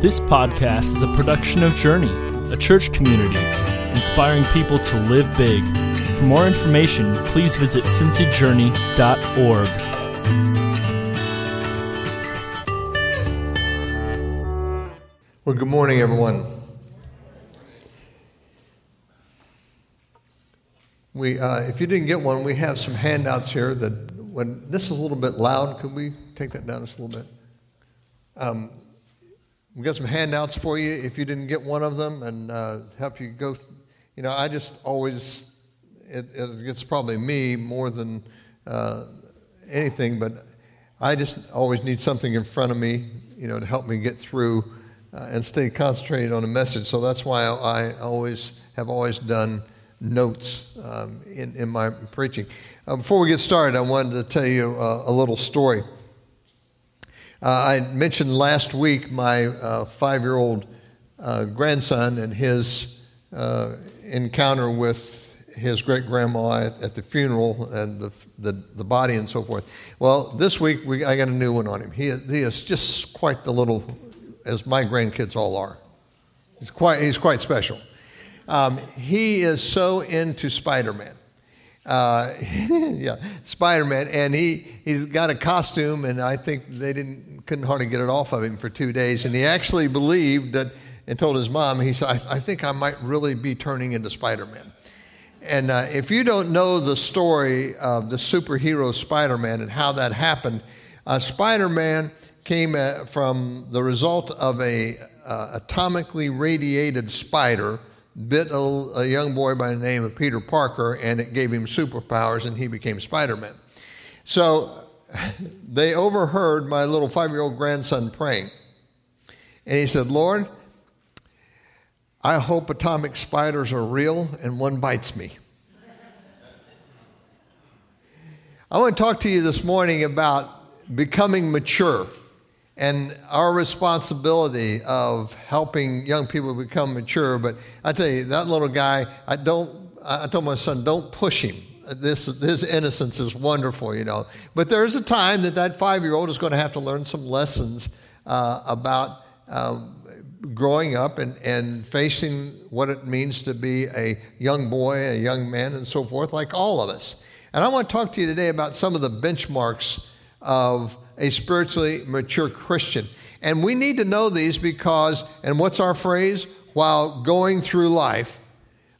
This podcast is a production of Journey, a church community inspiring people to live big. For more information, please visit cincyjourney.org. Well, good morning, everyone. We, uh, if you didn't get one, we have some handouts here that when this is a little bit loud, could we take that down just a little bit? Um, we got some handouts for you if you didn't get one of them and uh, help you go. You know, I just always, it, it it's probably me more than uh, anything, but I just always need something in front of me, you know, to help me get through uh, and stay concentrated on a message. So that's why I, I always have always done notes um, in, in my preaching. Uh, before we get started, I wanted to tell you uh, a little story. Uh, I mentioned last week my uh, five year old uh, grandson and his uh, encounter with his great grandma at, at, the funeral and the, the, the, body and so forth. Well, this week we, I got a new one on him. He, he is just quite the little, as my grandkids all are. He's quite, he's quite special. Um, he is so into Spider Man. Uh, yeah, Spider Man, and he he's got a costume, and I think they didn't couldn't hardly get it off of him for two days. And he actually believed that and told his mom, he said, I, I think I might really be turning into Spider Man. And uh, if you don't know the story of the superhero Spider Man and how that happened, uh, Spider Man came uh, from the result of a uh, atomically radiated spider bit a, a, young boy by the name of Peter Parker, and it gave him superpowers, and he became Spider Man. So they overheard my little five year old grandson praying. And he said, Lord, I hope atomic spiders are real and one bites me. I want to talk to you this morning about becoming mature and our responsibility of helping young people become mature. But I tell you, that little guy, I don't, I told my son, don't push him this his innocence is wonderful, you know. But there's a time that that five year old is going to have to learn some lessons uh, about um, growing up and, and facing what it means to be a young boy, a young man, and so forth, like all of us. And I want to talk to you today about some of the benchmarks of a spiritually mature Christian. And we need to know these because, and what's our phrase? While going through life,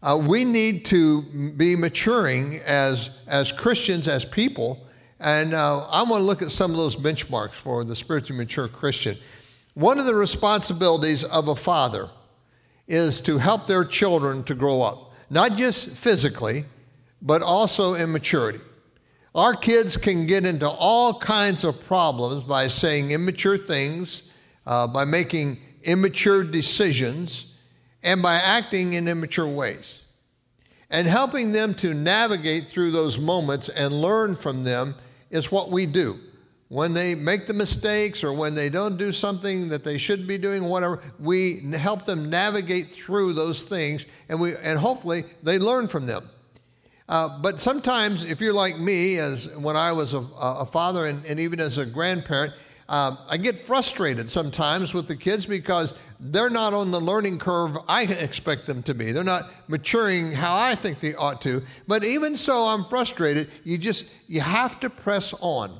uh, we need to be maturing as, as Christians, as people. And uh, I want to look at some of those benchmarks for the spiritually mature Christian. One of the responsibilities of a father is to help their children to grow up, not just physically, but also in maturity. Our kids can get into all kinds of problems by saying immature things, uh, by making immature decisions and by acting in immature ways. And helping them to navigate through those moments and learn from them is what we do. When they make the mistakes or when they don't do something that they should be doing, whatever, we help them navigate through those things and, we, and hopefully they learn from them. Uh, but sometimes, if you're like me, as when I was a, a father and, and, even as a grandparent, uh, I get frustrated sometimes with the kids because they're not on the learning curve I expect them to be. They're not maturing how I think they ought to. But even so, I'm frustrated. You just, you have to press on.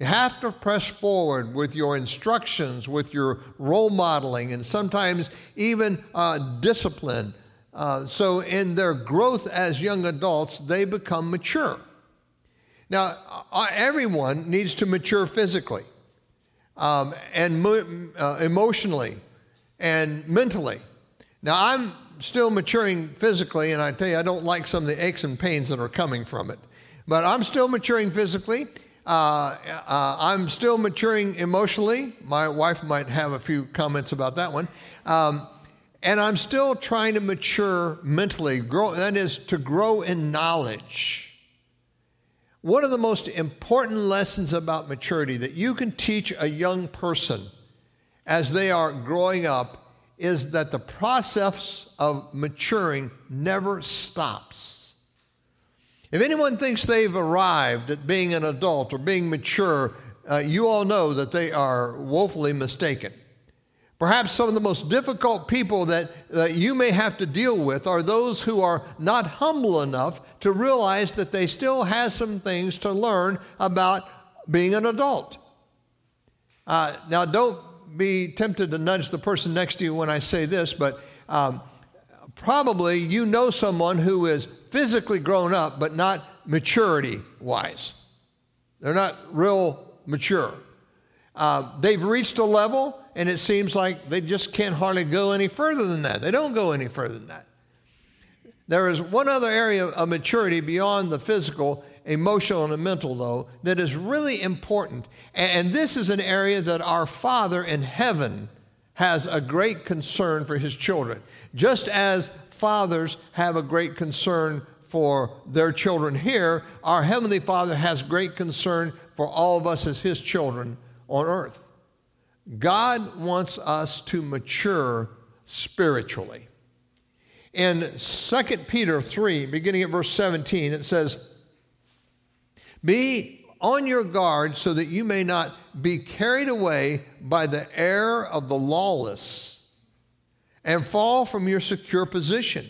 You have to press forward with your instructions, with your role modeling, and sometimes even uh, discipline. Uh, so, in their growth as young adults, they become mature. Now, uh, everyone needs to mature physically um, and uh, emotionally and mentally. Now, I'm still maturing physically, and I tell you, I don't like some of the aches and pains that are coming from it. But I'm still maturing physically. Uh, uh, I'm still maturing emotionally. My wife might have a few comments about that one. Um, and I'm still trying to mature mentally, grow, that is, to grow in knowledge. One of the most important lessons about maturity that you can teach a young person as they are growing up is that the process of maturing never stops. If anyone thinks they've arrived at being an adult or being mature, uh, you all know that they are woefully mistaken. Perhaps some of the most difficult people that, that you may have to deal with are those who are not humble enough to realize that they still have some things to learn about being an adult. Uh, now, don't be tempted to nudge the person next to you when I say this, but um, probably you know someone who is physically grown up, but not maturity wise. They're not real mature. Uh, they've reached a level, and it seems like they just can't hardly go any further than that. They don't go any further than that. There is one other area of maturity beyond the physical, emotional, and the mental, though, that is really important. And this is an area that our Father in heaven has a great concern for his children. Just as fathers have a great concern for their children here, our Heavenly Father has great concern for all of us as his children on earth. God wants us to mature spiritually. In 2 Peter 3, beginning at verse 17, it says, Be on your guard so that you may not be carried away by the error of the lawless and fall from your secure position,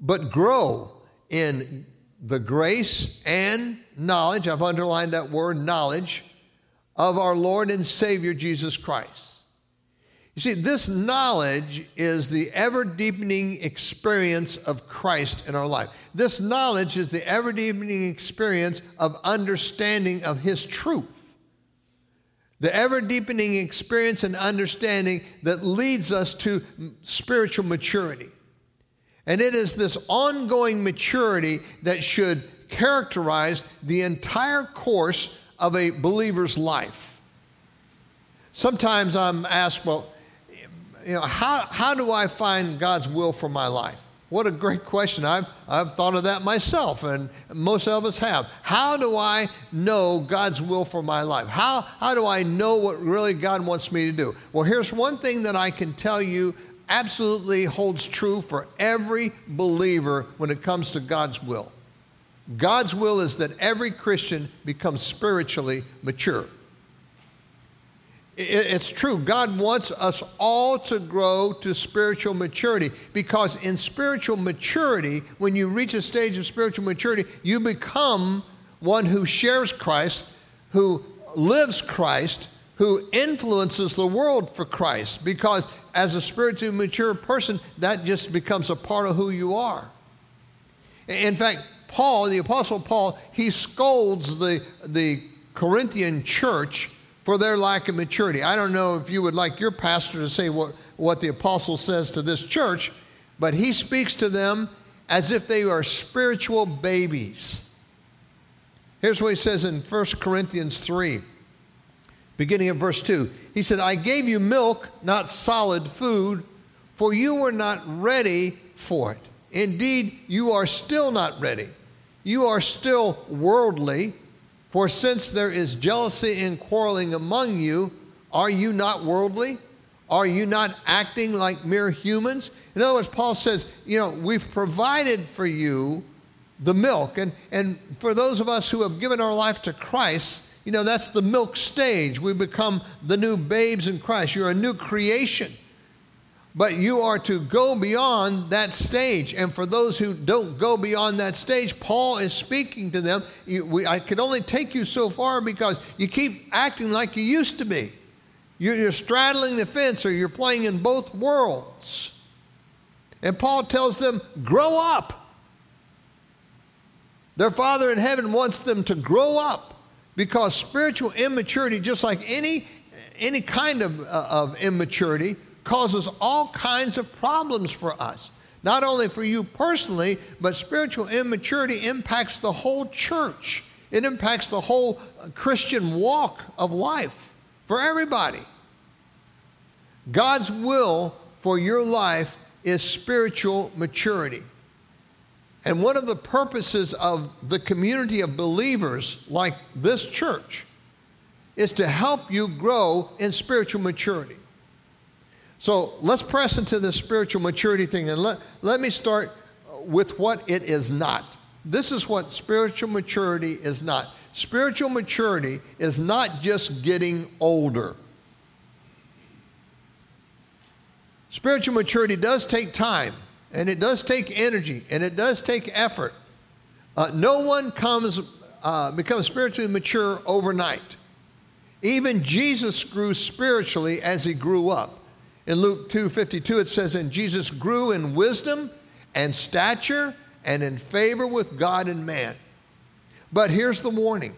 but grow in the grace and knowledge. I've underlined that word knowledge of our Lord and Savior Jesus Christ. You see, this knowledge is the ever deepening experience of Christ in our life. This knowledge is the ever deepening experience of understanding of His truth. The ever deepening experience and understanding that leads us to spiritual maturity. And it is this ongoing maturity that should characterize the entire course of a believer's life. Sometimes I'm asked, well, you know, how, how do I find God's will for my life? What a great question. I've, I've thought of that myself, and most of us have. How do I know God's will for my life? How, how do I know what really God wants me to do? Well, here's one thing that I can tell you absolutely holds true for every believer when it comes to God's will. God's will is that every Christian becomes spiritually mature. It's true. God wants us all to grow to spiritual maturity because in spiritual maturity, when you reach a stage of spiritual maturity, you become one who shares Christ, who lives Christ, who influences the world for Christ because as a spiritually mature person, that just becomes a part of who you are. In fact, Paul, the Apostle Paul, he scolds the, the Corinthian church for their lack of maturity. I don't know if you would like your pastor to say what, what the apostle says to this church, but he speaks to them as if they are spiritual babies. Here's what he says in 1 Corinthians 3, beginning at verse 2. He said, I gave you milk, not solid food, for you were not ready for it. Indeed, you are still not ready. You are still worldly. For since there is jealousy and quarreling among you, are you not worldly? Are you not acting like mere humans? In other words, Paul says, you know, we've provided for you the milk. And, and for those of us who have given our life to Christ, you know, that's the milk stage. We become the new babes in Christ. You're a new creation. But you are to go beyond that stage. And for those who don't go beyond that stage, Paul is speaking to them. You, we, I could only take you so far because you keep acting like you used to be. You're, you're straddling the fence or you're playing in both worlds. And Paul tells them, grow up. Their Father in heaven wants them to grow up because spiritual immaturity, just like any, any kind of, uh, of immaturity, causes all kinds of problems for us. Not only for you personally, but spiritual immaturity impacts the whole church. It impacts the whole Christian walk of life for everybody. God's will for your life is spiritual maturity. And one of the purposes of the community of believers like this church is to help you grow in spiritual maturity. So let's press into this spiritual maturity thing and let, let me start with what it is not. This is what spiritual maturity is not. Spiritual maturity is not just getting older. Spiritual maturity does take time, and it does take energy, and it does take effort. Uh, no one comes uh, becomes spiritually mature overnight. Even Jesus grew spiritually as he grew up. In Luke 2:52 it says and Jesus grew in wisdom and stature and in favor with God and man. But here's the warning.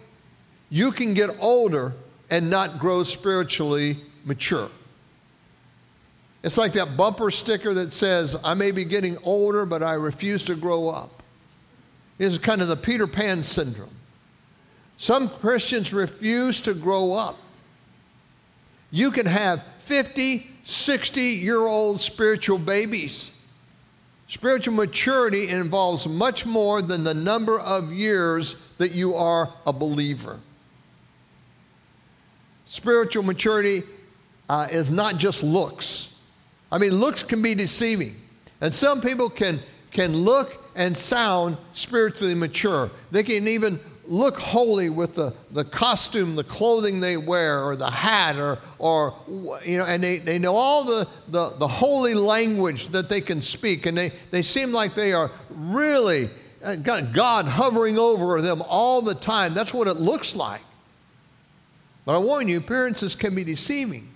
You can get older and not grow spiritually mature. It's like that bumper sticker that says, I may be getting older, but I refuse to grow up. This is kind of the Peter Pan syndrome. Some Christians refuse to grow up. You can have 50, 60 year old spiritual babies. Spiritual maturity involves much more than the number of years that you are a believer. Spiritual maturity uh, is not just looks. I mean, looks can be deceiving. And some people can, can look and sound spiritually mature. They can even look holy with the, the costume, the clothing they wear, or the hat, or, or you know, and they, they know all the, the, the holy language that they can speak, and they, they seem like they are really uh, God hovering over them all the time. That's what it looks like. But I warn you, appearances can be deceiving.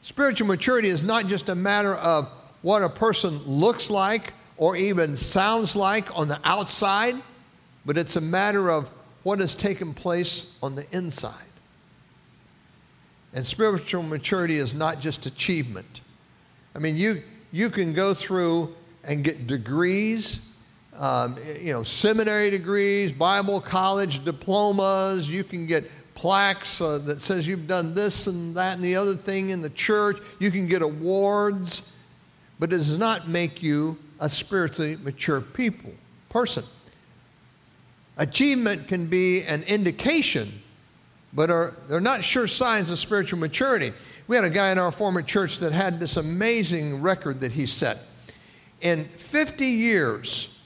Spiritual maturity is not just a matter of what a person looks like or even sounds like on the outside but it's a matter of what has taken place on the inside. And spiritual maturity is not just achievement. I mean, you, you can go through and get degrees, um, you know, seminary degrees, Bible college diplomas. You can get plaques uh, that says you've done this and that and the other thing in the church. You can get awards, but it does not make you a spiritually mature people person. Achievement can be an indication, but are, they're not sure signs of spiritual maturity. We had a guy in our former church that had this amazing record that he set. In 50 years,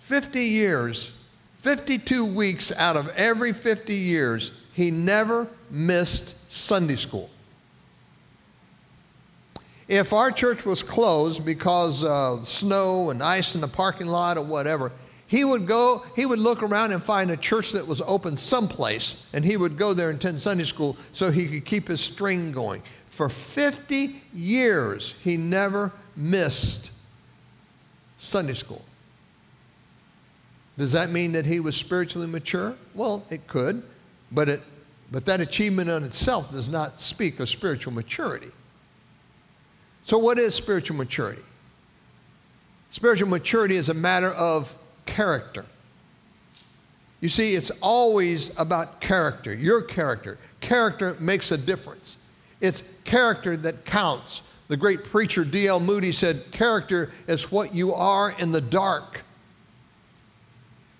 50 years, 52 weeks out of every 50 years, he never missed Sunday school. If our church was closed because of snow and ice in the parking lot or whatever, he would go, he would look around and find a church that was open someplace, and he would go there and attend Sunday school so he could keep his string going. For 50 years, he never missed Sunday school. Does that mean that he was spiritually mature? Well, it could, but, it, but that achievement in itself does not speak of spiritual maturity. So, what is spiritual maturity? Spiritual maturity is a matter of character. You see, it's always about character, your character. Character makes a difference. It's character that counts. The great preacher D.L. Moody said, Character is what you are in the dark.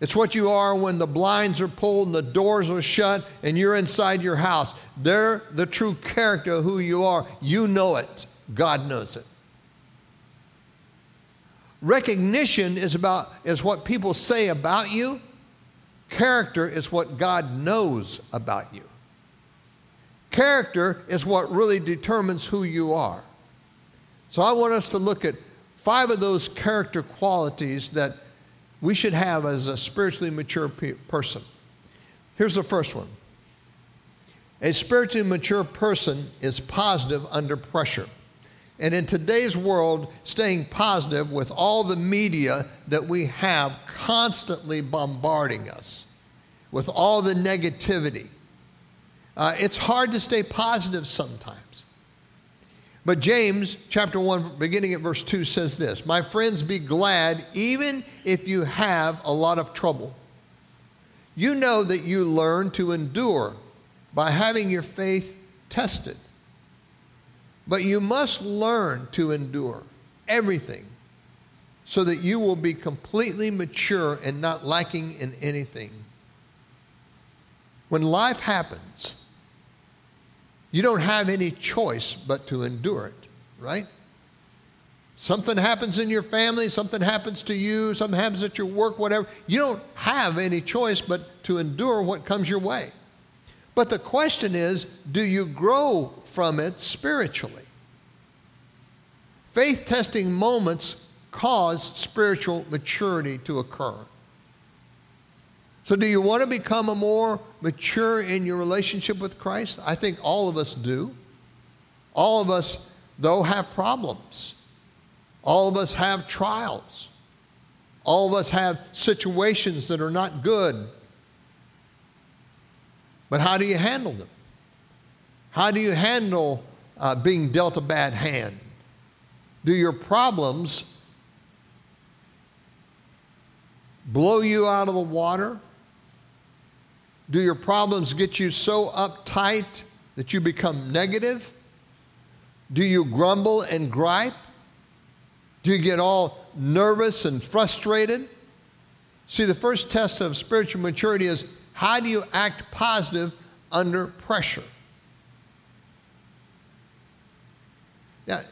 It's what you are when the blinds are pulled and the doors are shut and you're inside your house. They're the true character of who you are. You know it, God knows it. Recognition is about is what people say about you. Character is what God knows about you. Character is what really determines who you are. So I want us to look at five of those character qualities that we should have as a spiritually mature pe- person. Here's the first one. A spiritually mature person is positive under pressure. And in today's world, staying positive with all the media that we have constantly bombarding us, with all the negativity, uh, it's hard to stay positive sometimes. But James chapter 1, beginning at verse 2, says this My friends, be glad even if you have a lot of trouble. You know that you learn to endure by having your faith tested. But you must learn to endure everything so that you will be completely mature and not lacking in anything. When life happens, you don't have any choice but to endure it, right? Something happens in your family, something happens to you, something happens at your work, whatever. You don't have any choice but to endure what comes your way. But the question is do you grow from it spiritually? Faith testing moments cause spiritual maturity to occur. So, do you want to become a more mature in your relationship with Christ? I think all of us do. All of us, though, have problems. All of us have trials. All of us have situations that are not good. But how do you handle them? How do you handle uh, being dealt a bad hand? Do your problems blow you out of the water? Do your problems get you so uptight that you become negative? Do you grumble and gripe? Do you get all nervous and frustrated? See, the first test of spiritual maturity is how do you act positive under pressure? Now,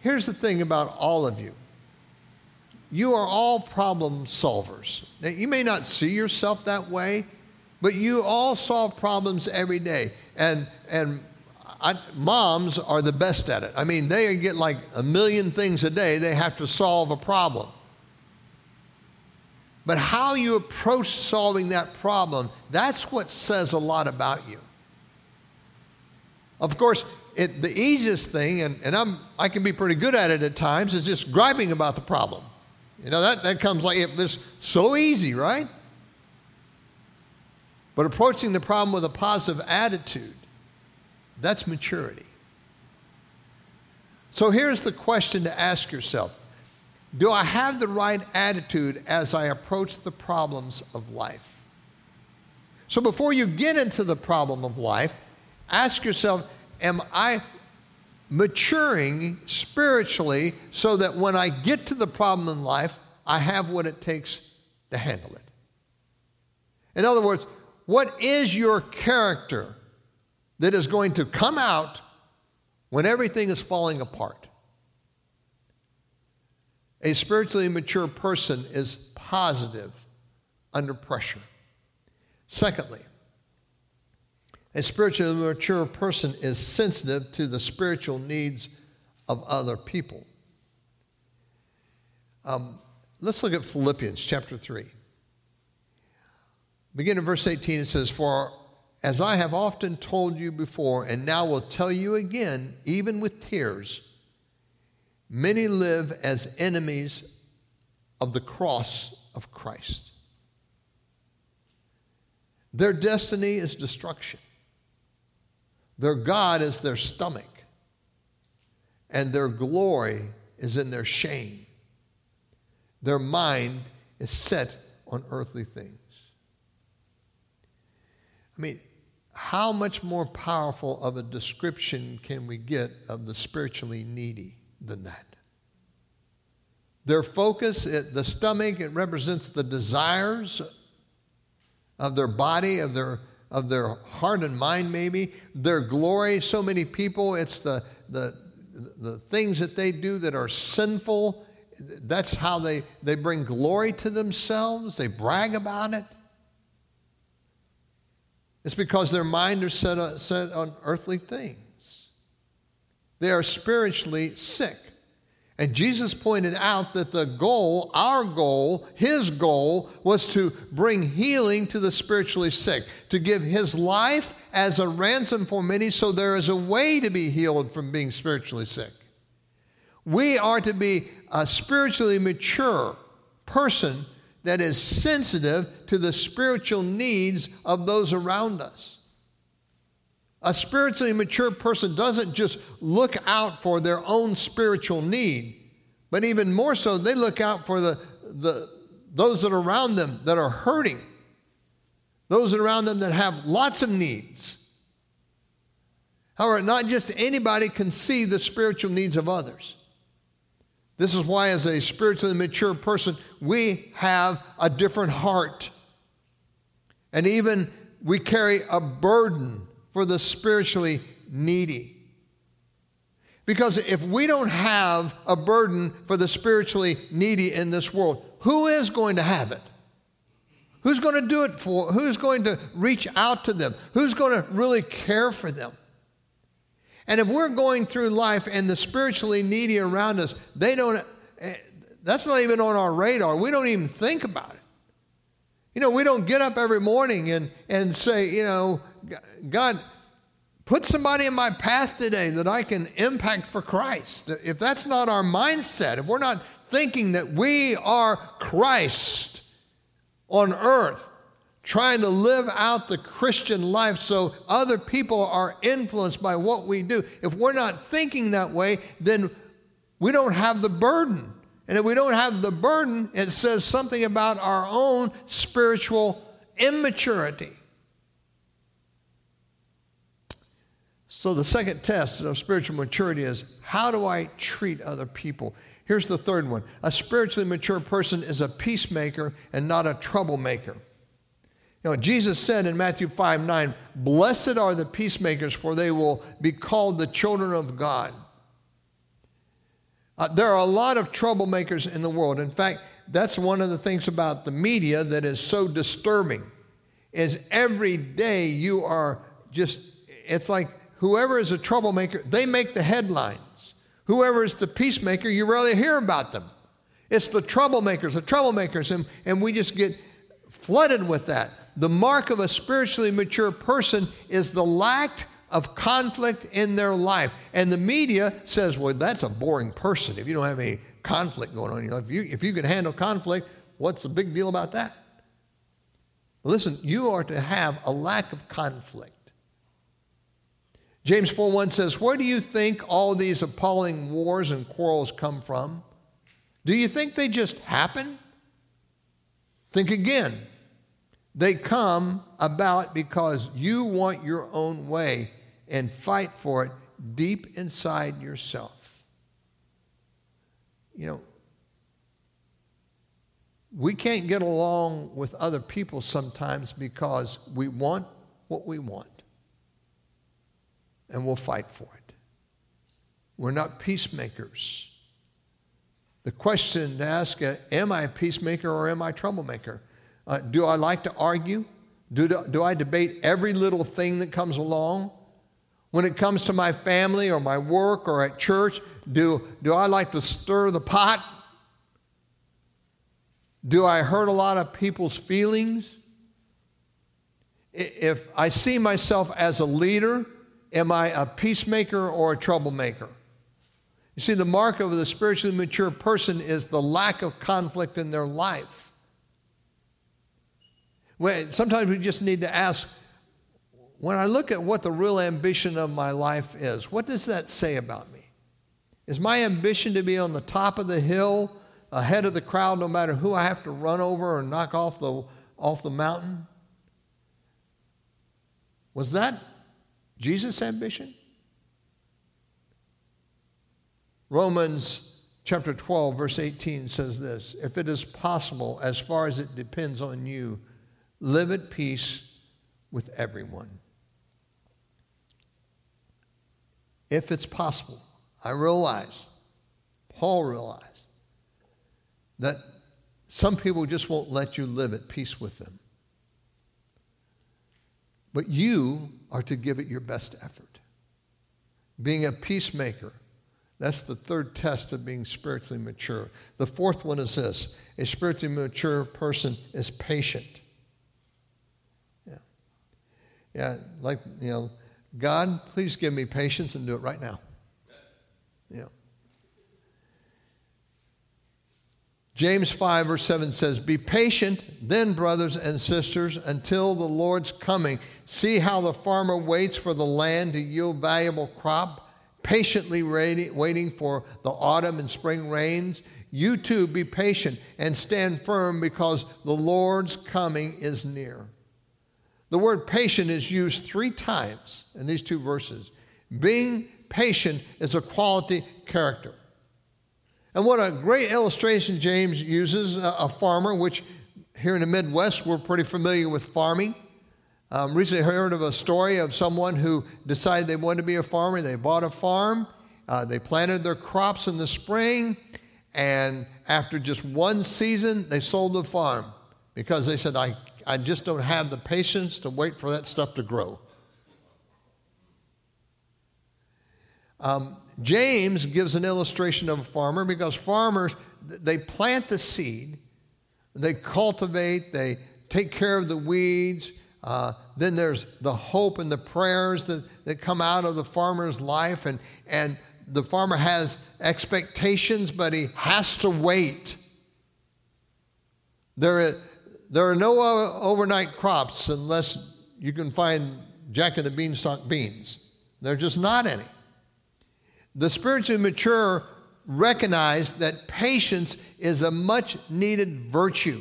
here's the thing about all of you you are all problem solvers. Now, you may not see yourself that way, but you all solve problems every day. And, and I, moms are the best at it. I mean, they get like a million things a day, they have to solve a problem. But how you approach solving that problem, that's what says a lot about you. Of course, it, the easiest thing, and, and I'm, I can be pretty good at it at times, is just griping about the problem. You know, that, that comes like, it's so easy, right? But approaching the problem with a positive attitude, that's maturity. So here's the question to ask yourself Do I have the right attitude as I approach the problems of life? So before you get into the problem of life, ask yourself Am I maturing spiritually so that when I get to the problem in life, I have what it takes to handle it? In other words, what is your character that is going to come out when everything is falling apart? A spiritually mature person is positive under pressure. Secondly, a spiritually mature person is sensitive to the spiritual needs of other people. Um, let's look at Philippians chapter 3. Begin in verse 18, it says, For as I have often told you before, and now will tell you again, even with tears, many live as enemies of the cross of Christ. Their destiny is destruction. Their God is their stomach, and their glory is in their shame. Their mind is set on earthly things. I mean, how much more powerful of a description can we get of the spiritually needy than that? Their focus, it, the stomach, it represents the desires of their body, of their, of their heart and mind, maybe. Their glory, so many people, it's the, the, the things that they do that are sinful. That's how they, they bring glory to themselves, they brag about it. It's because their mind is set set on earthly things. They are spiritually sick. And Jesus pointed out that the goal, our goal, his goal, was to bring healing to the spiritually sick, to give his life as a ransom for many so there is a way to be healed from being spiritually sick. We are to be a spiritually mature person that is sensitive to the spiritual needs of those around us. A spiritually mature person doesn't just look out for their own spiritual need, but even more so, they look out for the, the, those that are around them that are hurting, those that around them that have lots of needs. However, not just anybody can see the spiritual needs of others. This is why, as a spiritually mature person, we have a different heart. And even we carry a burden for the spiritually needy. Because if we don't have a burden for the spiritually needy in this world, who is going to have it? Who's going to do it for? Who's going to reach out to them? Who's going to really care for them? And if we're going through life and the spiritually needy around us, they don't, eh, that's not even on our radar. We don't even think about it. You know, we don't get up every morning and, and say, you know, God, put somebody in my path today that I can impact for Christ. If that's not our mindset, if we're not thinking that we are Christ on earth, trying to live out the Christian life so other people are influenced by what we do. If we're not thinking that way, then we don't have the burden. And if we don't have the burden, it says something about our own spiritual immaturity. So, the second test of spiritual maturity is how do I treat other people? Here's the third one a spiritually mature person is a peacemaker and not a troublemaker. You know, Jesus said in Matthew 5 9, Blessed are the peacemakers, for they will be called the children of God. Uh, there are a lot of troublemakers in the world. In fact, that's one of the things about the media that is so disturbing is every day you are just it's like whoever is a troublemaker they make the headlines. Whoever is the peacemaker you rarely hear about them. It's the troublemakers the troublemakers and, and we just get flooded with that. The mark of a spiritually mature person is the lack of conflict in their life. And the media says, well, that's a boring person if you don't have any conflict going on in your life. If you, if you can handle conflict, what's the big deal about that? Well, listen, you are to have a lack of conflict. James 4:1 says, Where do you think all these appalling wars and quarrels come from? Do you think they just happen? Think again. They come about because you want your own way and fight for it deep inside yourself. You know, we can't get along with other people sometimes because we want what we want and we'll fight for it. We're not peacemakers. The question to ask am I a peacemaker or am I a troublemaker? Uh, do I like to argue? Do, do I debate every little thing that comes along? When it comes to my family or my work or at church, do, do I like to stir the pot? Do I hurt a lot of people's feelings? If I see myself as a leader, am I a peacemaker or a troublemaker? You see, the mark of the spiritually mature person is the lack of conflict in their life. Sometimes we just need to ask when I look at what the real ambition of my life is, what does that say about me? Is my ambition to be on the top of the hill, ahead of the crowd, no matter who I have to run over or knock off the, off the mountain? Was that Jesus' ambition? Romans chapter 12, verse 18 says this If it is possible, as far as it depends on you, Live at peace with everyone. If it's possible, I realize, Paul realized, that some people just won't let you live at peace with them. But you are to give it your best effort. Being a peacemaker, that's the third test of being spiritually mature. The fourth one is this a spiritually mature person is patient. Yeah, Yeah, like, you know, God, please give me patience and do it right now. Know. James 5, verse 7 says, Be patient then, brothers and sisters, until the Lord's coming. See how the farmer waits for the land to yield valuable crop, patiently waiting for the autumn and spring rains. You too be patient and stand firm because the Lord's coming is near. The word patient is used three times in these two verses. Being patient is a quality character. And what a great illustration James uses a farmer, which here in the Midwest we're pretty familiar with farming. Um, recently I heard of a story of someone who decided they wanted to be a farmer. They bought a farm, uh, they planted their crops in the spring, and after just one season, they sold the farm because they said, I I just don't have the patience to wait for that stuff to grow. Um, James gives an illustration of a farmer because farmers, they plant the seed, they cultivate, they take care of the weeds. Uh, then there's the hope and the prayers that, that come out of the farmer's life. And, and the farmer has expectations, but he has to wait. There there are no overnight crops unless you can find Jack and the Beanstalk beans. There are just not any. The spiritually mature recognize that patience is a much needed virtue.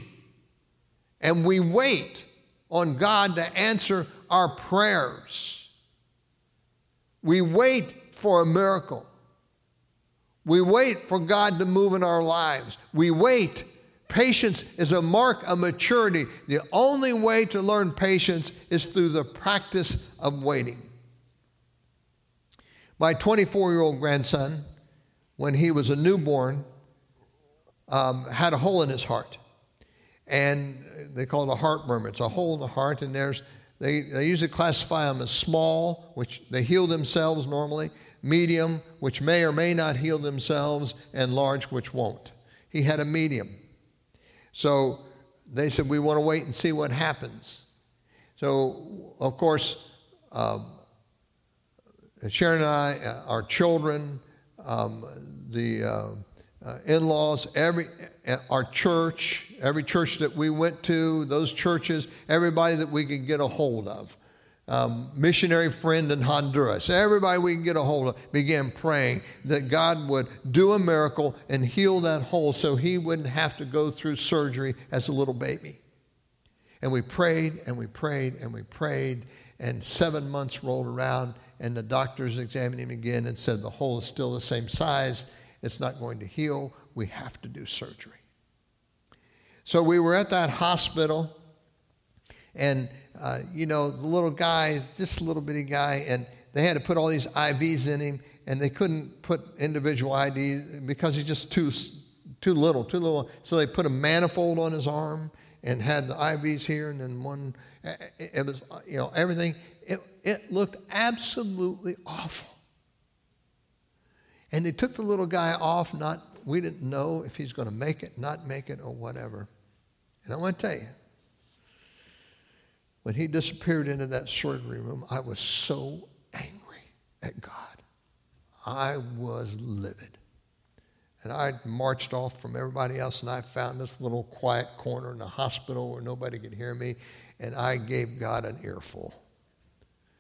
And we wait on God to answer our prayers. We wait for a miracle. We wait for God to move in our lives. We wait. Patience is a mark of maturity. The only way to learn patience is through the practice of waiting. My 24 year old grandson, when he was a newborn, um, had a hole in his heart. And they call it a heart murmur. It's a hole in the heart, and there's they, they usually classify them as small, which they heal themselves normally, medium, which may or may not heal themselves, and large, which won't. He had a medium. So they said, We want to wait and see what happens. So, of course, um, Sharon and I, uh, our children, um, the uh, uh, in laws, every, uh, our church, every church that we went to, those churches, everybody that we could get a hold of. Um, missionary friend in Honduras, everybody we could get a hold of began praying that God would do a miracle and heal that hole so he wouldn't have to go through surgery as a little baby. And we prayed and we prayed and we prayed, and seven months rolled around, and the doctors examined him again and said the hole is still the same size. It's not going to heal. We have to do surgery. So we were at that hospital, and uh, you know, the little guy, just a little bitty guy, and they had to put all these IVs in him, and they couldn't put individual IVs because he's just too too little, too little. So they put a manifold on his arm and had the IVs here, and then one. It was, you know, everything. It, it looked absolutely awful. And they took the little guy off, not, we didn't know if he's going to make it, not make it, or whatever. And I want to tell you, when he disappeared into that surgery room, I was so angry at God. I was livid. And I marched off from everybody else, and I found this little quiet corner in the hospital where nobody could hear me, and I gave God an earful.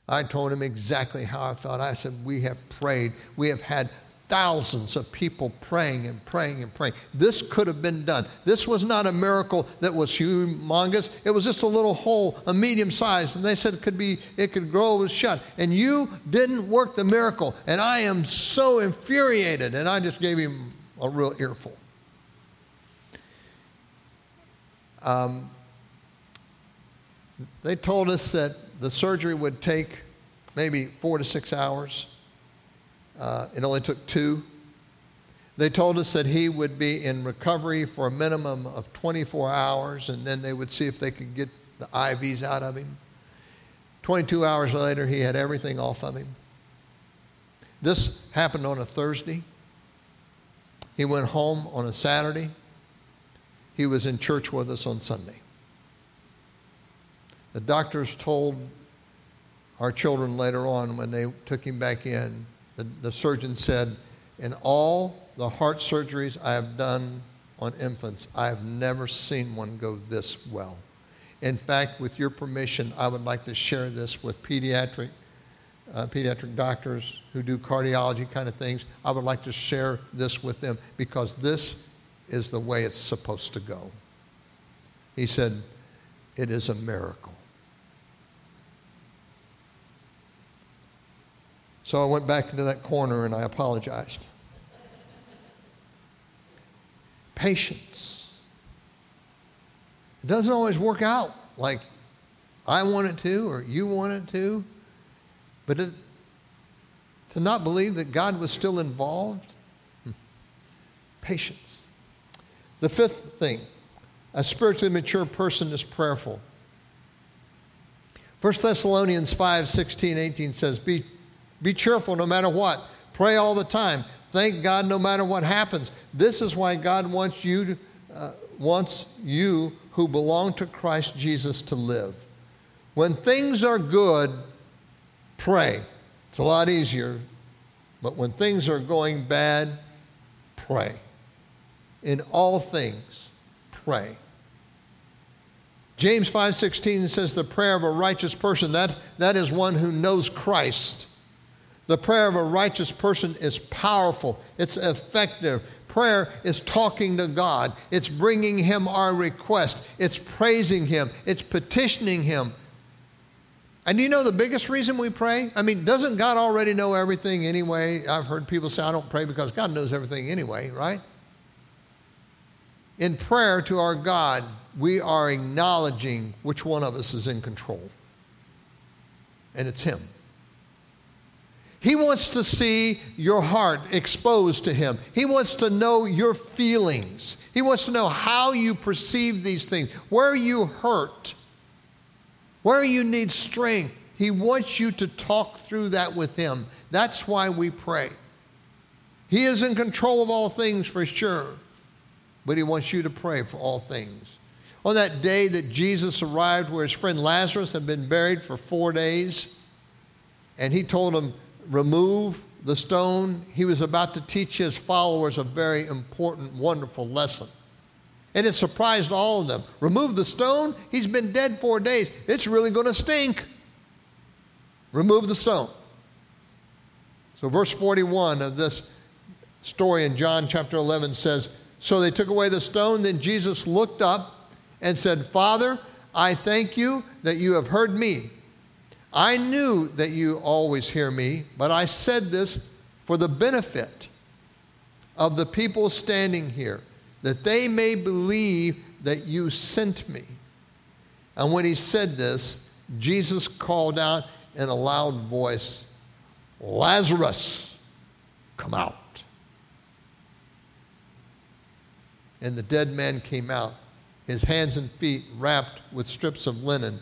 I told him exactly how I felt. I said, We have prayed. We have had thousands of people praying and praying and praying. This could have been done. This was not a miracle that was humongous. It was just a little hole, a medium size, and they said it could be, it could grow, it shut. And you didn't work the miracle. And I am so infuriated. And I just gave him a real earful. Um, they told us that the surgery would take maybe four to six hours. Uh, it only took two. They told us that he would be in recovery for a minimum of 24 hours, and then they would see if they could get the IVs out of him. 22 hours later, he had everything off of him. This happened on a Thursday. He went home on a Saturday. He was in church with us on Sunday. The doctors told our children later on when they took him back in, the, the surgeon said, In all the heart surgeries I have done on infants, I have never seen one go this well. In fact, with your permission, I would like to share this with pediatric, uh, pediatric doctors who do cardiology kind of things. I would like to share this with them because this is the way it's supposed to go. He said, It is a miracle. So I went back into that corner and I apologized. Patience. It doesn't always work out like I want it to or you want it to, but it, to not believe that God was still involved. Hmm. Patience. The fifth thing a spiritually mature person is prayerful. 1 Thessalonians 5 16, 18 says, Be be cheerful no matter what. Pray all the time. Thank God no matter what happens. This is why God wants you, to, uh, wants you who belong to Christ Jesus to live. When things are good, pray. It's a lot easier. But when things are going bad, pray. In all things, pray. James 5:16 says the prayer of a righteous person that that is one who knows Christ. The prayer of a righteous person is powerful. It's effective. Prayer is talking to God. It's bringing him our request. It's praising him. It's petitioning him. And do you know the biggest reason we pray? I mean, doesn't God already know everything anyway? I've heard people say, I don't pray because God knows everything anyway, right? In prayer to our God, we are acknowledging which one of us is in control. And it's Him. He wants to see your heart exposed to Him. He wants to know your feelings. He wants to know how you perceive these things, where you hurt, where you need strength. He wants you to talk through that with Him. That's why we pray. He is in control of all things for sure, but He wants you to pray for all things. On that day that Jesus arrived where his friend Lazarus had been buried for four days, and he told him, Remove the stone, he was about to teach his followers a very important, wonderful lesson. And it surprised all of them. Remove the stone, he's been dead four days. It's really going to stink. Remove the stone. So, verse 41 of this story in John chapter 11 says, So they took away the stone, then Jesus looked up and said, Father, I thank you that you have heard me. I knew that you always hear me, but I said this for the benefit of the people standing here, that they may believe that you sent me. And when he said this, Jesus called out in a loud voice, Lazarus, come out. And the dead man came out his hands and feet wrapped with strips of linen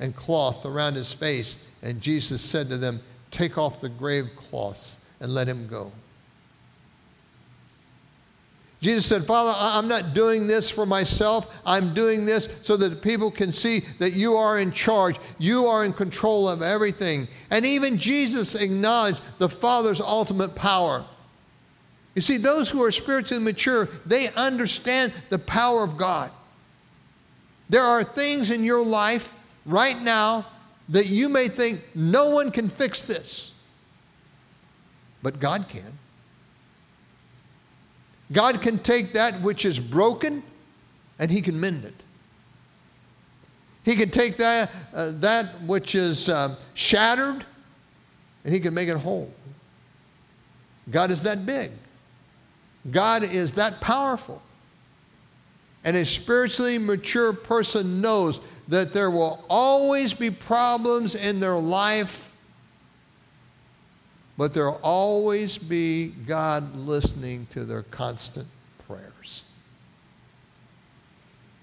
and cloth around his face. And Jesus said to them, Take off the grave cloths and let him go. Jesus said, Father, I'm not doing this for myself. I'm doing this so that people can see that you are in charge. You are in control of everything. And even Jesus acknowledged the Father's ultimate power. You see, those who are spiritually mature, they understand the power of God. There are things in your life right now that you may think no one can fix this, but God can. God can take that which is broken and He can mend it. He can take that, uh, that which is uh, shattered and He can make it whole. God is that big. God is that powerful. And a spiritually mature person knows that there will always be problems in their life, but there will always be God listening to their constant prayers.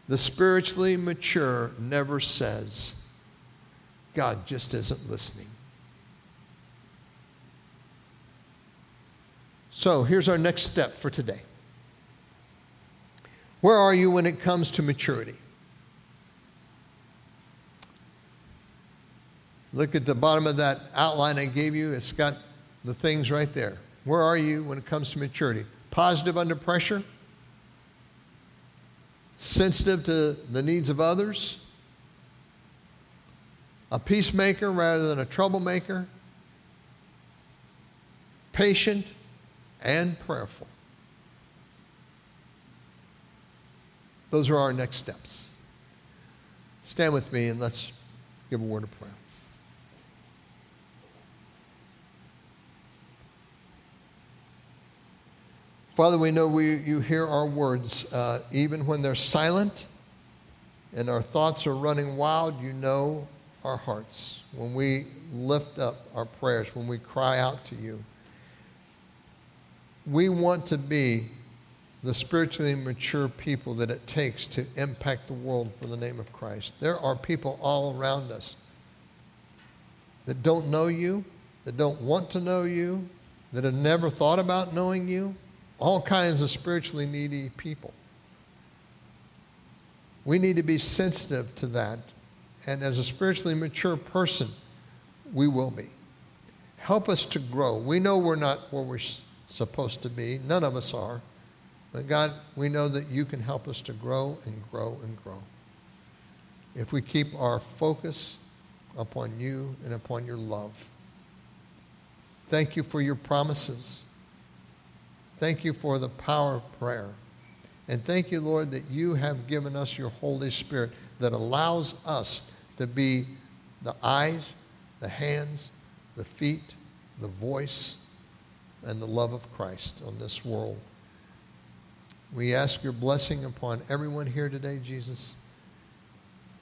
The spiritually mature never says, God just isn't listening. So here's our next step for today. Where are you when it comes to maturity? Look at the bottom of that outline I gave you. It's got the things right there. Where are you when it comes to maturity? Positive under pressure? Sensitive to the needs of others? A peacemaker rather than a troublemaker? Patient and prayerful. Those are our next steps. Stand with me and let's give a word of prayer. Father, we know we, you hear our words uh, even when they're silent and our thoughts are running wild. You know our hearts when we lift up our prayers, when we cry out to you. We want to be the spiritually mature people that it takes to impact the world for the name of Christ. There are people all around us that don't know you, that don't want to know you, that have never thought about knowing you, all kinds of spiritually needy people. We need to be sensitive to that. And as a spiritually mature person, we will be. Help us to grow. We know we're not where we're supposed to be, none of us are. But God, we know that you can help us to grow and grow and grow. If we keep our focus upon you and upon your love. Thank you for your promises. Thank you for the power of prayer. And thank you, Lord, that you have given us your Holy Spirit that allows us to be the eyes, the hands, the feet, the voice, and the love of Christ on this world. We ask your blessing upon everyone here today, Jesus.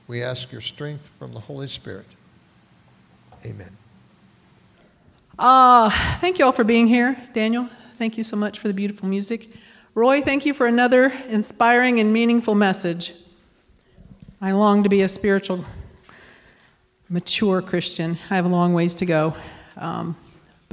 We ask your strength from the Holy Spirit. Amen. Uh, thank you all for being here. Daniel, thank you so much for the beautiful music. Roy, thank you for another inspiring and meaningful message. I long to be a spiritual, mature Christian. I have a long ways to go. Um,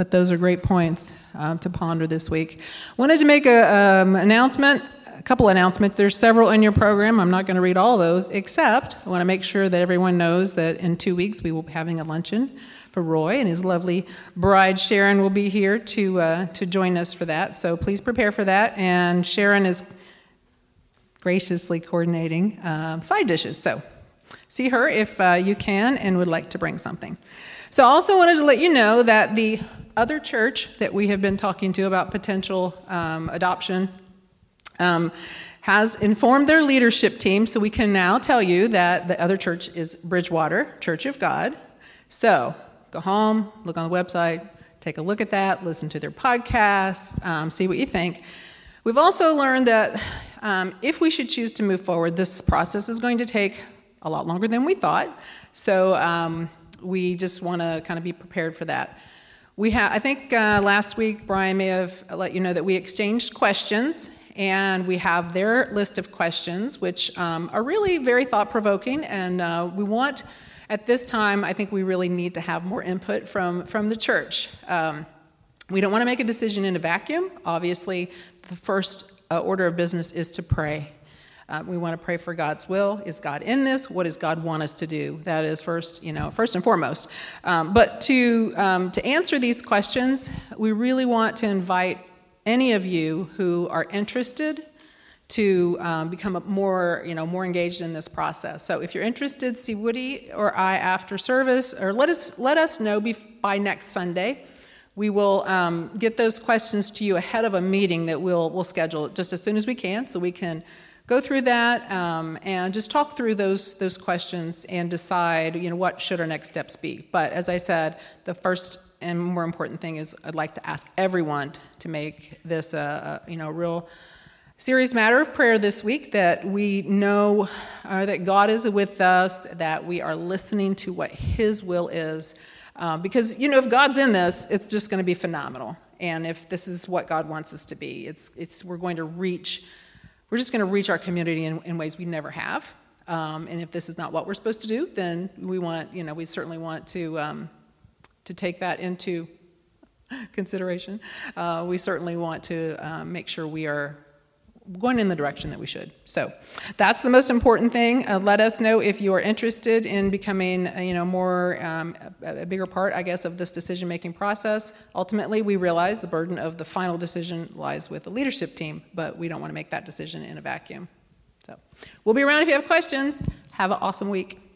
but those are great points uh, to ponder this week. Wanted to make an um, announcement, a couple announcements. There's several in your program. I'm not going to read all those, except I want to make sure that everyone knows that in two weeks we will be having a luncheon for Roy, and his lovely bride Sharon will be here to uh, to join us for that. So please prepare for that. And Sharon is graciously coordinating um, side dishes. So see her if uh, you can and would like to bring something. So I also wanted to let you know that the other church that we have been talking to about potential um, adoption. Um, has informed their leadership team, so we can now tell you that the other church is Bridgewater Church of God. So go home, look on the website, take a look at that, listen to their podcast, um, see what you think. We've also learned that um, if we should choose to move forward, this process is going to take a lot longer than we thought. So um, we just want to kind of be prepared for that. We have, I think uh, last week Brian may have let you know that we exchanged questions, and we have their list of questions, which um, are really very thought provoking, and uh, we want at this time, I think we really need to have more input from, from the church. Um, we don't want to make a decision in a vacuum. Obviously, the first uh, order of business is to pray. Uh, we want to pray for God's will. Is God in this? What does God want us to do? That is first, you know, first and foremost. Um, but to um, to answer these questions, we really want to invite any of you who are interested to um, become more, you know, more engaged in this process. So if you're interested, see Woody or I after service, or let us let us know by next Sunday. We will um, get those questions to you ahead of a meeting that we'll we'll schedule just as soon as we can, so we can go through that um, and just talk through those those questions and decide, you know, what should our next steps be. But as I said, the first and more important thing is I'd like to ask everyone to make this a, a you know real serious matter of prayer this week that we know uh, that God is with us, that we are listening to what His will is. Uh, because, you know, if God's in this, it's just going to be phenomenal. And if this is what God wants us to be, it's, it's, we're going to reach, we're just going to reach our community in, in ways we never have. Um, and if this is not what we're supposed to do, then we want, you know, we certainly want to, um, to take that into consideration. Uh, we certainly want to um, make sure we are going in the direction that we should. So that's the most important thing. Uh, let us know if you are interested in becoming, uh, you know, more um, a, a, bigger part, I guess, of this decision-making process. Ultimately, we realize the burden of the final decision lies with the leadership team, but we don't want to make that decision in a vacuum. So we'll be around if you have questions. Have an awesome week.